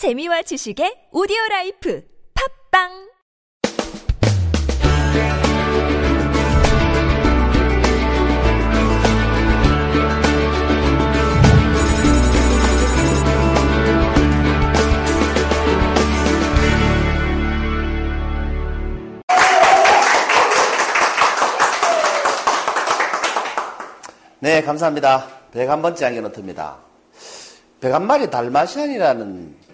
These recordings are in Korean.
재미와 지식의 오디오 라이프 팝빵 네, 감사합니다. 101번째 안겨노트입니다. 101마리 달마시안이라는,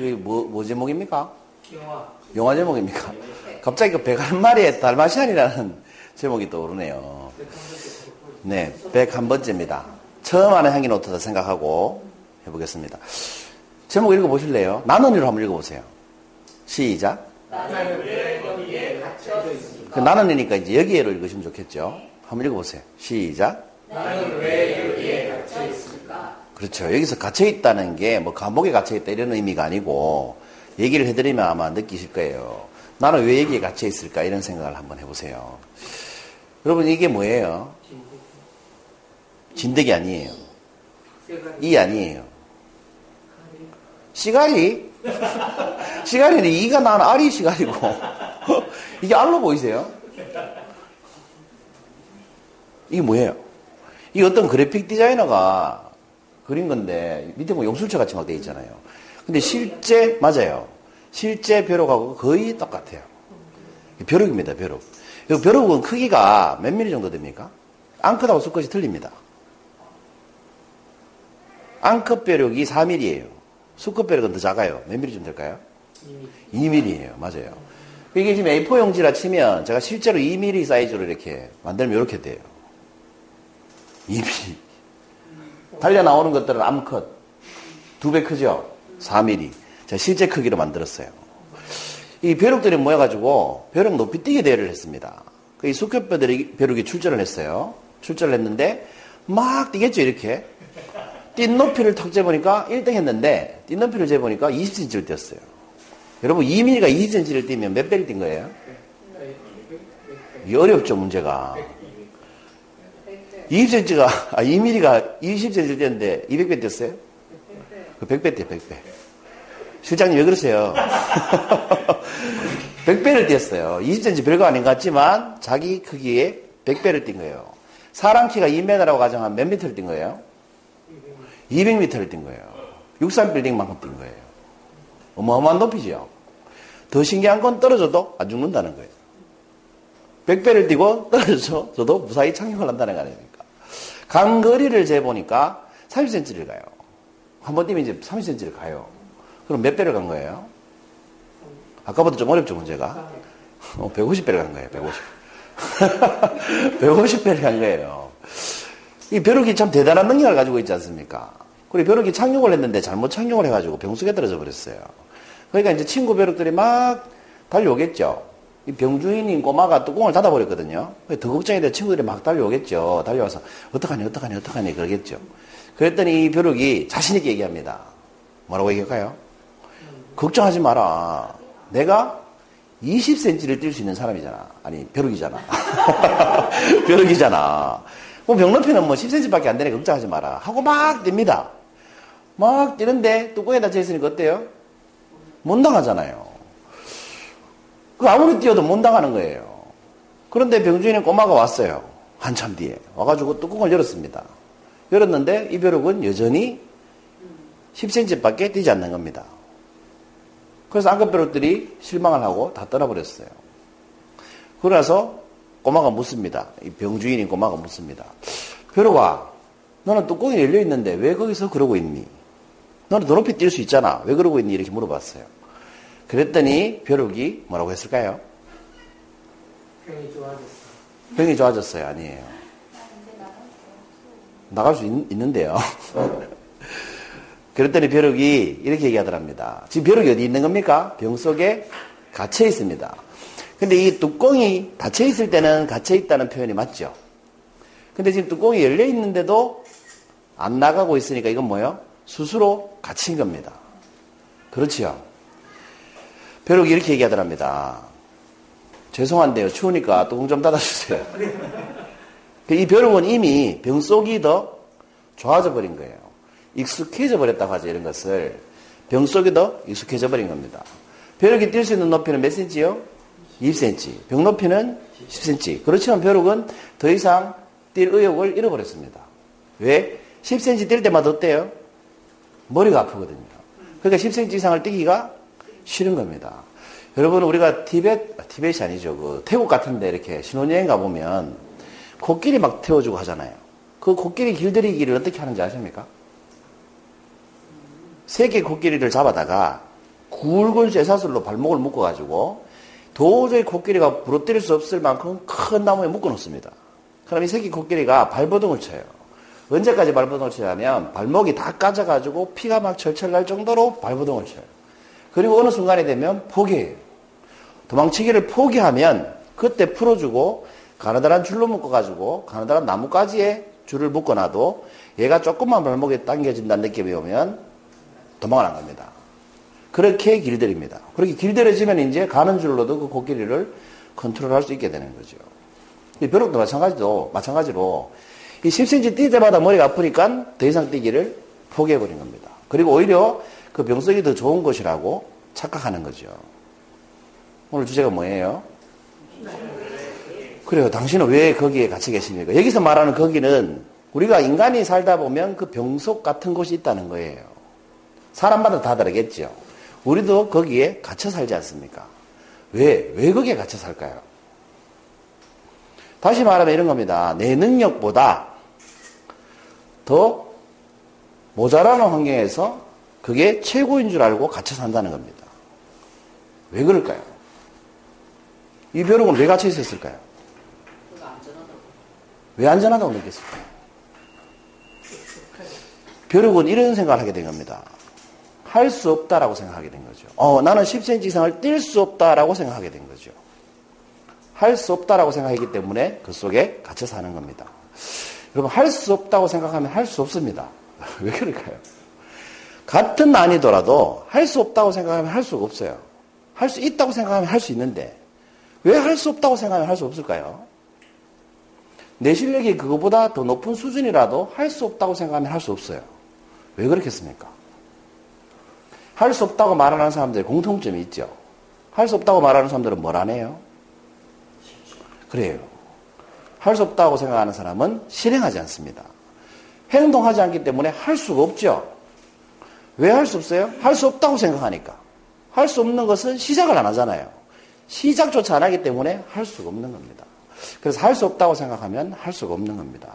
그게 뭐, 뭐 제목입니까? 영화. 영화 제목입니까? 갑자기 그 101마리의 달마시안이라는 제목이 떠오르네요. 네, 101번째입니다. 처음 하는 향기 노트다 생각하고 해보겠습니다. 제목 읽어보실래요? 나는이로 한번 읽어보세요. 시작. 나는 왜 여기에 갇혀 있습니까? 그 나는이니까 이제 여기에로 읽으시면 좋겠죠? 한번 읽어보세요. 시작. 나는 왜 여기에 갇혀 있습니까? 그렇죠. 여기서 갇혀 있다는 게 뭐 감옥에 갇혀 있다 이런 의미가 아니고 얘기를 해드리면 아마 느끼실 거예요. 나는 왜 여기에 갇혀 있을까 이런 생각을 한번 해보세요. 여러분 이게 뭐예요? 진드기 아니에요. 이 아니에요. 시가리? 시가리는 이가 난 알이 시가리고 이게 알로 보이세요? 이게 뭐예요? 이 어떤 그래픽 디자이너가 그린 건데 밑에 뭐 용술체 같이 막 돼 있잖아요. 근데 실제 맞아요. 실제 벼룩하고 거의 똑같아요. 벼룩입니다. 벼룩. 이 벼룩은 크기가 몇 미리 정도 됩니까? 앙컷하고 수컷이 틀립니다. 앙컷 벼룩이 4mm예요. 수컷 벼룩은 더 작아요. 몇 미리 좀 될까요? 2mm예요. 맞아요. 이게 지금 A4 용지라 치면 제가 실제로 2mm 사이즈로 이렇게 만들면 이렇게 돼요. 2mm. 달려 나오는 것들은 암컷. 두 배 크죠? 4mm. 제가 실제 크기로 만들었어요. 이 벼룩들이 모여가지고 벼룩 높이 뛰게 대회를 했습니다. 그이 수컷벼룩이 벼룩이 출전을 했어요. 출전을 했는데 막 뛰겠죠, 이렇게. 뛴 높이를 턱 재보니까 1등 했는데 뛴 높이를 재보니까 20cm를 뛰었어요. 여러분 2mm가 20cm를 뛰면 몇 배를 뛴 거예요? 이 어렵죠, 문제가. 20cm가, 아, 2mm가 20cm를 뛰었는데 200배 뛰었어요? 그 100배 뛰어, 100배. 실장님 왜 그러세요? 100배를 뛰었어요. 20cm 별거 아닌 것 같지만 자기 크기에 100배를 뛴 거예요. 사람 키가 2m라고 가정하면 몇 미터를 뛴 거예요? 200m를 뛴 거예요. 63 빌딩만큼 뛴 거예요. 어마어마한 높이죠. 더 신기한 건 떨어져도 안 죽는다는 거예요. 100배를 뛰고 떨어져도 무사히 착륙을 한다는 거 아닙니까? 간거리를 재보니까 30cm를 가요. 한 번 뛰면 이제 30cm를 가요. 그럼 몇 배를 간 거예요? 아까보다 좀 어렵죠, 문제가? 어, 150배를 간 거예요, 150. 150배를 간 거예요. 이 벼룩이 참 대단한 능력을 가지고 있지 않습니까? 그리고 벼룩이 착륙을 했는데 잘못 착륙을 해가지고 병속에 떨어져 버렸어요. 그러니까 이제 친구 벼룩들이 막 달려오겠죠. 이 병주인인 꼬마가 뚜껑을 닫아버렸거든요. 더 걱정이 돼 친구들이 막 달려오겠죠. 달려와서 어떡하니, 어떡하니, 어떡하니 그러겠죠. 그랬더니 이 벼룩이 자신있게 얘기합니다. 뭐라고 얘기할까요? 걱정하지 마라. 내가 20cm를 뛸 수 있는 사람이잖아. 아니, 벼룩이잖아. 벼룩이잖아. 뭐 병높이는 뭐 10cm밖에 안 되니까 걱정하지 마라. 하고 막 뜁니다. 막 뛰는데 뚜껑에 닫혀 있으니까 어때요? 못 나가잖아요. 그 아무리 뛰어도 못 나가는 거예요. 그런데 병주인의 꼬마가 왔어요. 한참 뒤에. 와가지고 뚜껑을 열었습니다. 열었는데 이 벼룩은 여전히 10cm밖에 뛰지 않는 겁니다. 그래서 안컷벼룩들이 실망을 하고 다 떠나버렸어요. 그러나서 꼬마가 묻습니다. 이 병주인인 꼬마가 묻습니다. 벼룩아, 너는 뚜껑이 열려 있는데 왜 거기서 그러고 있니? 너는 더 높이 뛸 수 있잖아. 왜 그러고 있니? 이렇게 물어봤어요. 그랬더니 벼룩이 뭐라고 했을까요? 병이 좋아졌어. 병이 좋아졌어요. 아니에요. 나갈 수 있, 있는데요. 그랬더니 벼룩이 이렇게 얘기하더랍니다. 지금 벼룩이 어디 있는 겁니까? 병 속에 갇혀 있습니다. 근데 이 뚜껑이 닫혀 있을 때는 갇혀 있다는 표현이 맞죠? 근데 지금 뚜껑이 열려 있는데도 안 나가고 있으니까 이건 뭐예요? 스스로 갇힌 겁니다. 그렇지요? 벼룩이 이렇게 얘기하더랍니다. 죄송한데요. 추우니까 뚜껑 좀 닫아주세요. 이 벼룩은 이미 병 속이 더 좋아져 버린 거예요. 익숙해져 버렸다고 하죠. 이런 것을. 병 속에도 익숙해져 버린 겁니다. 벼룩이 뛸 수 있는 높이는 몇 cm요? 2cm. 병 높이는 10cm. 그렇지만 벼룩은 더 이상 뛸 의욕을 잃어버렸습니다. 왜? 10cm 뛸 때마다 어때요? 머리가 아프거든요. 그러니까 10cm 이상을 뛰기가 싫은 겁니다. 여러분 우리가 티벳, 아, 티벳이 아니죠. 그 태국 같은데 이렇게 신혼여행 가 보면 코끼리 막 태워주고 하잖아요. 그 코끼리 길들이기를 어떻게 하는지 아십니까? 세 개 코끼리를 잡아다가 굵은 쇠사슬로 발목을 묶어가지고 도저히 코끼리가 부러뜨릴 수 없을 만큼 큰 나무에 묶어 놓습니다. 그럼 이 새끼 코끼리가 발버둥을 쳐요. 언제까지 발버둥을 치냐면 발목이 다 까져가지고 피가 막 철철 날 정도로 발버둥을 쳐요. 그리고 어느 순간이 되면 포기해요. 도망치기를 포기하면 그때 풀어주고 가느다란 줄로 묶어가지고 가느다란 나뭇가지에 줄을 묶어놔도 얘가 조금만 발목에 당겨진다는 느낌이 오면 도망을 안 갑니다. 그렇게 길들입니다. 그렇게 길들여지면 이제 가는 줄로도 그 코끼리를 컨트롤할 수 있게 되는 거죠. 이 벼룩도 마찬가지로, 마찬가지로 이 10cm 뛸 때마다 머리가 아프니까 더 이상 뛰기를 포기해버린 겁니다. 그리고 오히려 그 병석이 더 좋은 것이라고 착각하는 거죠. 오늘 주제가 뭐예요? 그래요. 당신은 왜 거기에 갇혀 계십니까? 여기서 말하는 거기는 우리가 인간이 살다 보면 그 병석 같은 곳이 있다는 거예요. 사람마다 다 다르겠죠. 우리도 거기에 갇혀 살지 않습니까? 왜, 왜 거기에 갇혀 살까요? 다시 말하면 이런 겁니다. 내 능력보다 더 모자라는 환경에서 그게 최고인 줄 알고 갇혀 산다는 겁니다. 왜 그럴까요? 이 벼룩은 왜 갇혀 있었을까요? 왜 안전하다고 느꼈을까요? 벼룩은 이런 생각을 하게 된 겁니다. 할 수 없다라고 생각하게 된 거죠. 어, 나는 10cm 이상을 뛸 수 없다라고 생각하게 된 거죠. 할 수 없다라고 생각하기 때문에 그 속에 갇혀 사는 겁니다. 여러분, 할 수 없다고 생각하면 할 수 없습니다. 왜 그럴까요? 같은 난이도라도 할 수 없다고 생각하면 할 수가 없어요. 할 수 있다고 생각하면 할 수 있는데 왜 할 수 없다고 생각하면 할 수 없을까요? 내 실력이 그거보다 더 높은 수준이라도 할 수 없다고 생각하면 할 수 없어요. 왜 그렇겠습니까? 할 수 없다고 말하는 사람들의 공통점이 있죠. 할 수 없다고 말하는 사람들은 뭘 안 해요? 그래요. 할 수 없다고 생각하는 사람은 실행하지 않습니다. 행동하지 않기 때문에 할 수가 없죠. 왜 할 수 없어요? 할 수 없다고 생각하니까. 할 수 없는 것은 시작을 안 하잖아요. 시작조차 안 하기 때문에 할 수가 없는 겁니다. 그래서 할 수 없다고 생각하면 할 수가 없는 겁니다.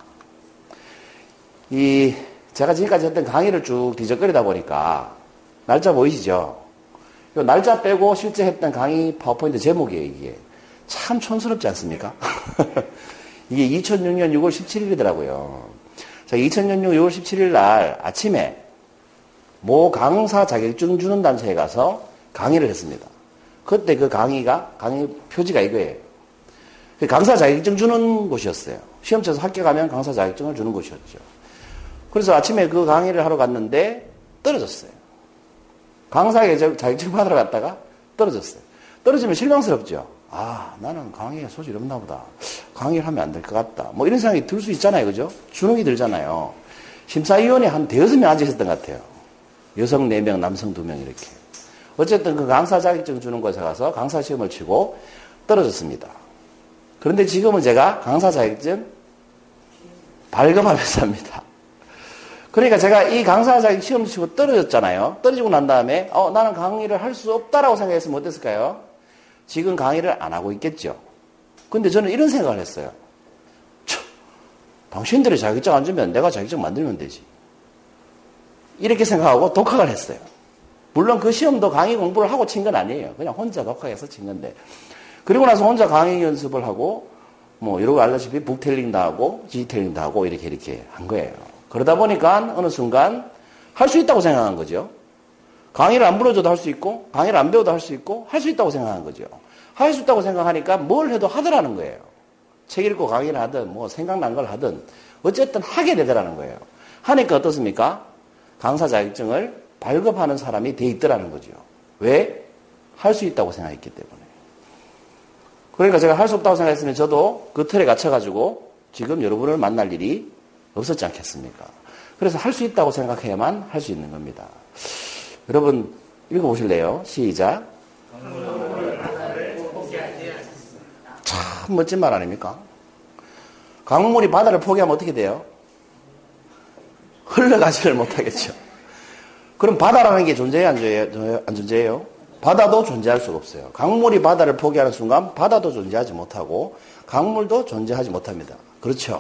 이, 제가 지금까지 했던 강의를 쭉 뒤적거리다 보니까, 날짜 보이시죠? 이 날짜 빼고 실제 했던 강의 파워포인트 제목이에요, 이게. 참 촌스럽지 않습니까? 이게 2006년 6월 17일이더라고요. 자, 2006년 6월 17일 날 아침에 모 강사 자격증 주는 단체에 가서 강의를 했습니다. 그때 그 강의가, 강의 표지가 이거예요. 그 강사 자격증 주는 곳이었어요. 시험 쳐서 합격하면 강사 자격증을 주는 곳이었죠. 그래서 아침에 그 강의를 하러 갔는데 떨어졌어요. 강사 자격증 받으러 갔다가 떨어졌어요. 떨어지면 실망스럽죠. 아, 나는 강의에 소질이 없나 보다. 강의를 하면 안 될 것 같다. 뭐 이런 생각이 들 수 있잖아요. 그죠? 주눅이 들잖아요. 심사위원이 한 대여섯 명 앉아 있었던 것 같아요. 여성 4명, 남성 2명 이렇게. 어쨌든 그 강사 자격증 주는 곳에 가서 강사 시험을 치고 떨어졌습니다. 그런데 지금은 제가 강사 자격증 발급하면서 합니다. 그러니까 제가 이 강사 자격 시험 치고 떨어졌잖아요. 떨어지고 난 다음에 어, 나는 강의를 할 수 없다라고 생각했으면 어땠을까요? 지금 강의를 안 하고 있겠죠. 근데 저는 이런 생각을 했어요. 참, 당신들이 자격증 안 주면 내가 자격증 만들면 되지. 이렇게 생각하고 독학을 했어요. 물론 그 시험도 강의 공부를 하고 친 건 아니에요. 그냥 혼자 독학해서 친 건데. 그리고 나서 혼자 강의 연습을 하고, 뭐, 여러분 알다시피 북텔링도 하고, 디지텔링도 하고, 이렇게 이렇게 한 거예요. 그러다 보니까 어느 순간 할 수 있다고 생각한 거죠. 강의를 안 불러줘도 할 수 있고, 강의를 안 배워도 할 수 있고, 할 수 있다고 생각한 거죠. 할 수 있다고 생각하니까 뭘 해도 하더라는 거예요. 책 읽고 강의를 하든, 뭐, 생각난 걸 하든, 어쨌든 하게 되더라는 거예요. 하니까 어떻습니까? 강사 자격증을 발급하는 사람이 돼 있더라는 거죠. 왜? 할 수 있다고 생각했기 때문에. 그러니까 제가 할 수 없다고 생각했으면 저도 그 틀에 갇혀가지고 지금 여러분을 만날 일이 없었지 않겠습니까? 그래서 할 수 있다고 생각해야만 할 수 있는 겁니다. 여러분 읽어보실래요? 시작. 참 멋진 말 아닙니까? 강물이 바다를 포기하면 어떻게 돼요? 흘러가지를 못하겠죠. 그럼 바다라는 게 존재해요? 안 존재해요? 바다도 존재할 수가 없어요. 강물이 바다를 포기하는 순간 바다도 존재하지 못하고 강물도 존재하지 못합니다. 그렇죠?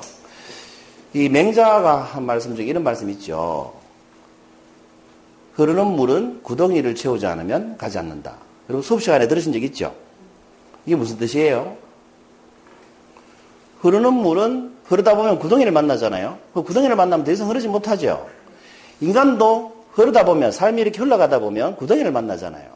이 맹자가 한 말씀 중에 이런 말씀 있죠. 흐르는 물은 구덩이를 채우지 않으면 가지 않는다. 여러분 수업 시간에 들으신 적 있죠? 이게 무슨 뜻이에요? 흐르는 물은 흐르다 보면 구덩이를 만나잖아요. 그 구덩이를 만나면 더 이상 흐르지 못하죠. 인간도 흐르다 보면 삶이 이렇게 흘러가다 보면 구덩이를 만나잖아요.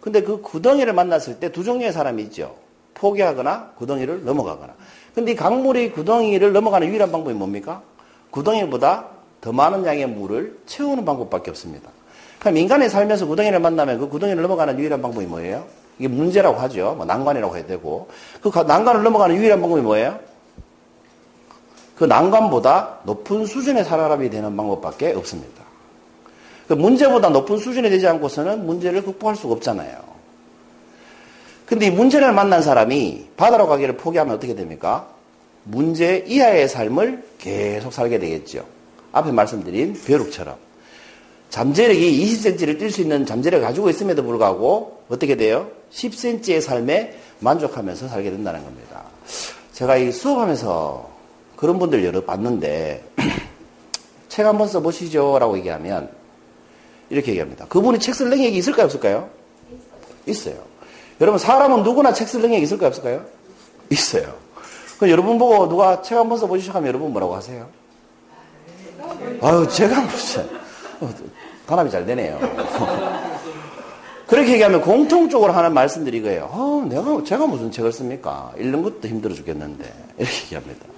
근데 그 구덩이를 만났을 때 두 종류의 사람이 있죠. 포기하거나 구덩이를 넘어가거나. 근데 이 강물이 구덩이를 넘어가는 유일한 방법이 뭡니까? 구덩이보다 더 많은 양의 물을 채우는 방법밖에 없습니다. 그럼 인간이 살면서 구덩이를 만나면 그 구덩이를 넘어가는 유일한 방법이 뭐예요? 이게 문제라고 하죠. 뭐 난관이라고 해야 되고. 그 난관을 넘어가는 유일한 방법이 뭐예요? 그 난관보다 높은 수준의 사람이 되는 방법밖에 없습니다. 그 문제보다 높은 수준이 되지 않고서는 문제를 극복할 수가 없잖아요. 근데 이 문제를 만난 사람이 바다로 가기를 포기하면 어떻게 됩니까? 문제 이하의 삶을 계속 살게 되겠죠. 앞에 말씀드린 벼룩처럼. 잠재력이 20cm를 뛸 수 있는 잠재력을 가지고 있음에도 불구하고 어떻게 돼요? 10cm의 삶에 만족하면서 살게 된다는 겁니다. 제가 이 수업하면서 그런 분들 여러 봤는데 책 한번 써보시죠 라고 얘기하면 이렇게 얘기합니다. 그분이 책 쓸 능력이 있을까요 없을까요? 있어요. 여러분 사람은 누구나 책 쓸 능력이 있을까요 없을까요? 있어요. 그럼 여러분 보고 누가 책 한번 써보시죠 하면 여러분 뭐라고 하세요? 아유 제가 무슨 단합이 잘 되네요. 그렇게 얘기하면 공통적으로 말씀들이 이거예요. 어, 내가, 제가 무슨 책을 씁니까? 읽는 것도 힘들어 죽겠는데. 이렇게 얘기합니다.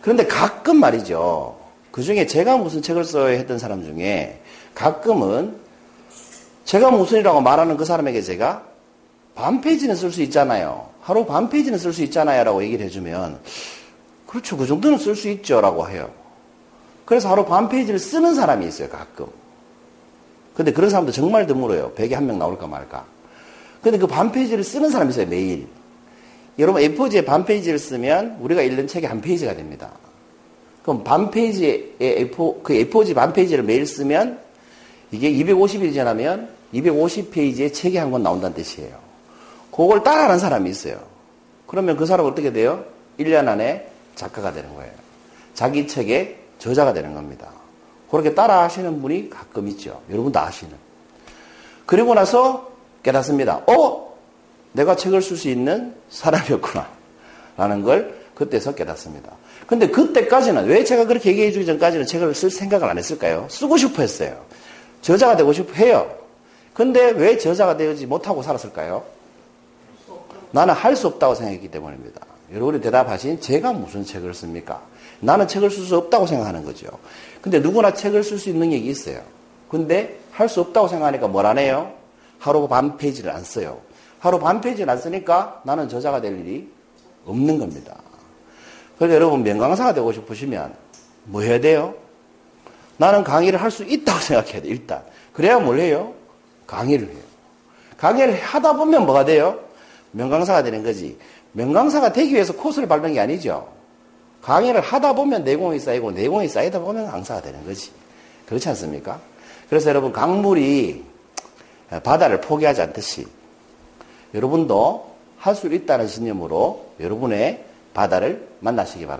그런데 가끔 말이죠. 그 중에 제가 무슨 책을 써야 했던 사람 중에 가끔은 제가 무슨이라고 말하는 그 사람에게 제가 반 페이지는 쓸 수 있잖아요. 하루 반 페이지는 쓸 수 있잖아요. 라고 얘기를 해주면 그렇죠. 그 정도는 쓸 수 있죠. 라고 해요. 그래서 하루 반 페이지를 쓰는 사람이 있어요. 가끔. 근데 그런 사람도 정말 드물어요. 100에 한 명 나올까 말까. 근데 그 반 페이지를 쓰는 사람이 있어요. 매일. 여러분 A4지에 반 페이지를 쓰면 우리가 읽는 책이 한 페이지가 됩니다. 그럼 반 페이지에 A4, 그 A4지 반 페이지를 매일 쓰면 이게 250일이 지나면 250페이지의 책이 한 권 나온다는 뜻이에요. 그걸 따라하는 사람이 있어요. 그러면 그 사람은 어떻게 돼요? 1년 안에 작가가 되는 거예요. 자기 책의 저자가 되는 겁니다. 그렇게 따라 하시는 분이 가끔 있죠. 여러분도 아시는. 그리고 나서 깨닫습니다. 어? 내가 책을 쓸 수 있는 사람이었구나. 라는 걸 그때서 깨닫습니다. 근데 그때까지는 왜 제가 그렇게 얘기해 주기 전까지는 책을 쓸 생각을 안 했을까요? 쓰고 싶어 했어요. 저자가 되고 싶어 해요. 근데 왜 저자가 되지 못하고 살았을까요? 나는 할 수 없다고 생각했기 때문입니다. 여러분이 대답하신 제가 무슨 책을 씁니까? 나는 책을 쓸 수 없다고 생각하는 거죠. 근데 누구나 책을 쓸 수 있는 능력이 있어요. 근데 할 수 없다고 생각하니까 뭘 안 해요? 하루 반 페이지를 안 써요. 하루 반 페이지를 안 쓰니까 나는 저자가 될 일이 없는 겁니다. 그래서 여러분 명강사가 되고 싶으시면 뭐 해야 돼요? 나는 강의를 할 수 있다고 생각해야 돼, 일단. 그래야 뭘 해요? 강의를 해요. 강의를 하다 보면 뭐가 돼요? 명강사가 되는 거지. 명강사가 되기 위해서 코스를 밟는 게 아니죠. 강의를 하다 보면 내공이 쌓이고 내공이 쌓이다 보면 강사가 되는 거지. 그렇지 않습니까? 그래서 여러분 강물이 바다를 포기하지 않듯이 여러분도 할 수 있다는 신념으로 여러분의 바다를 만나시기 바랍니다.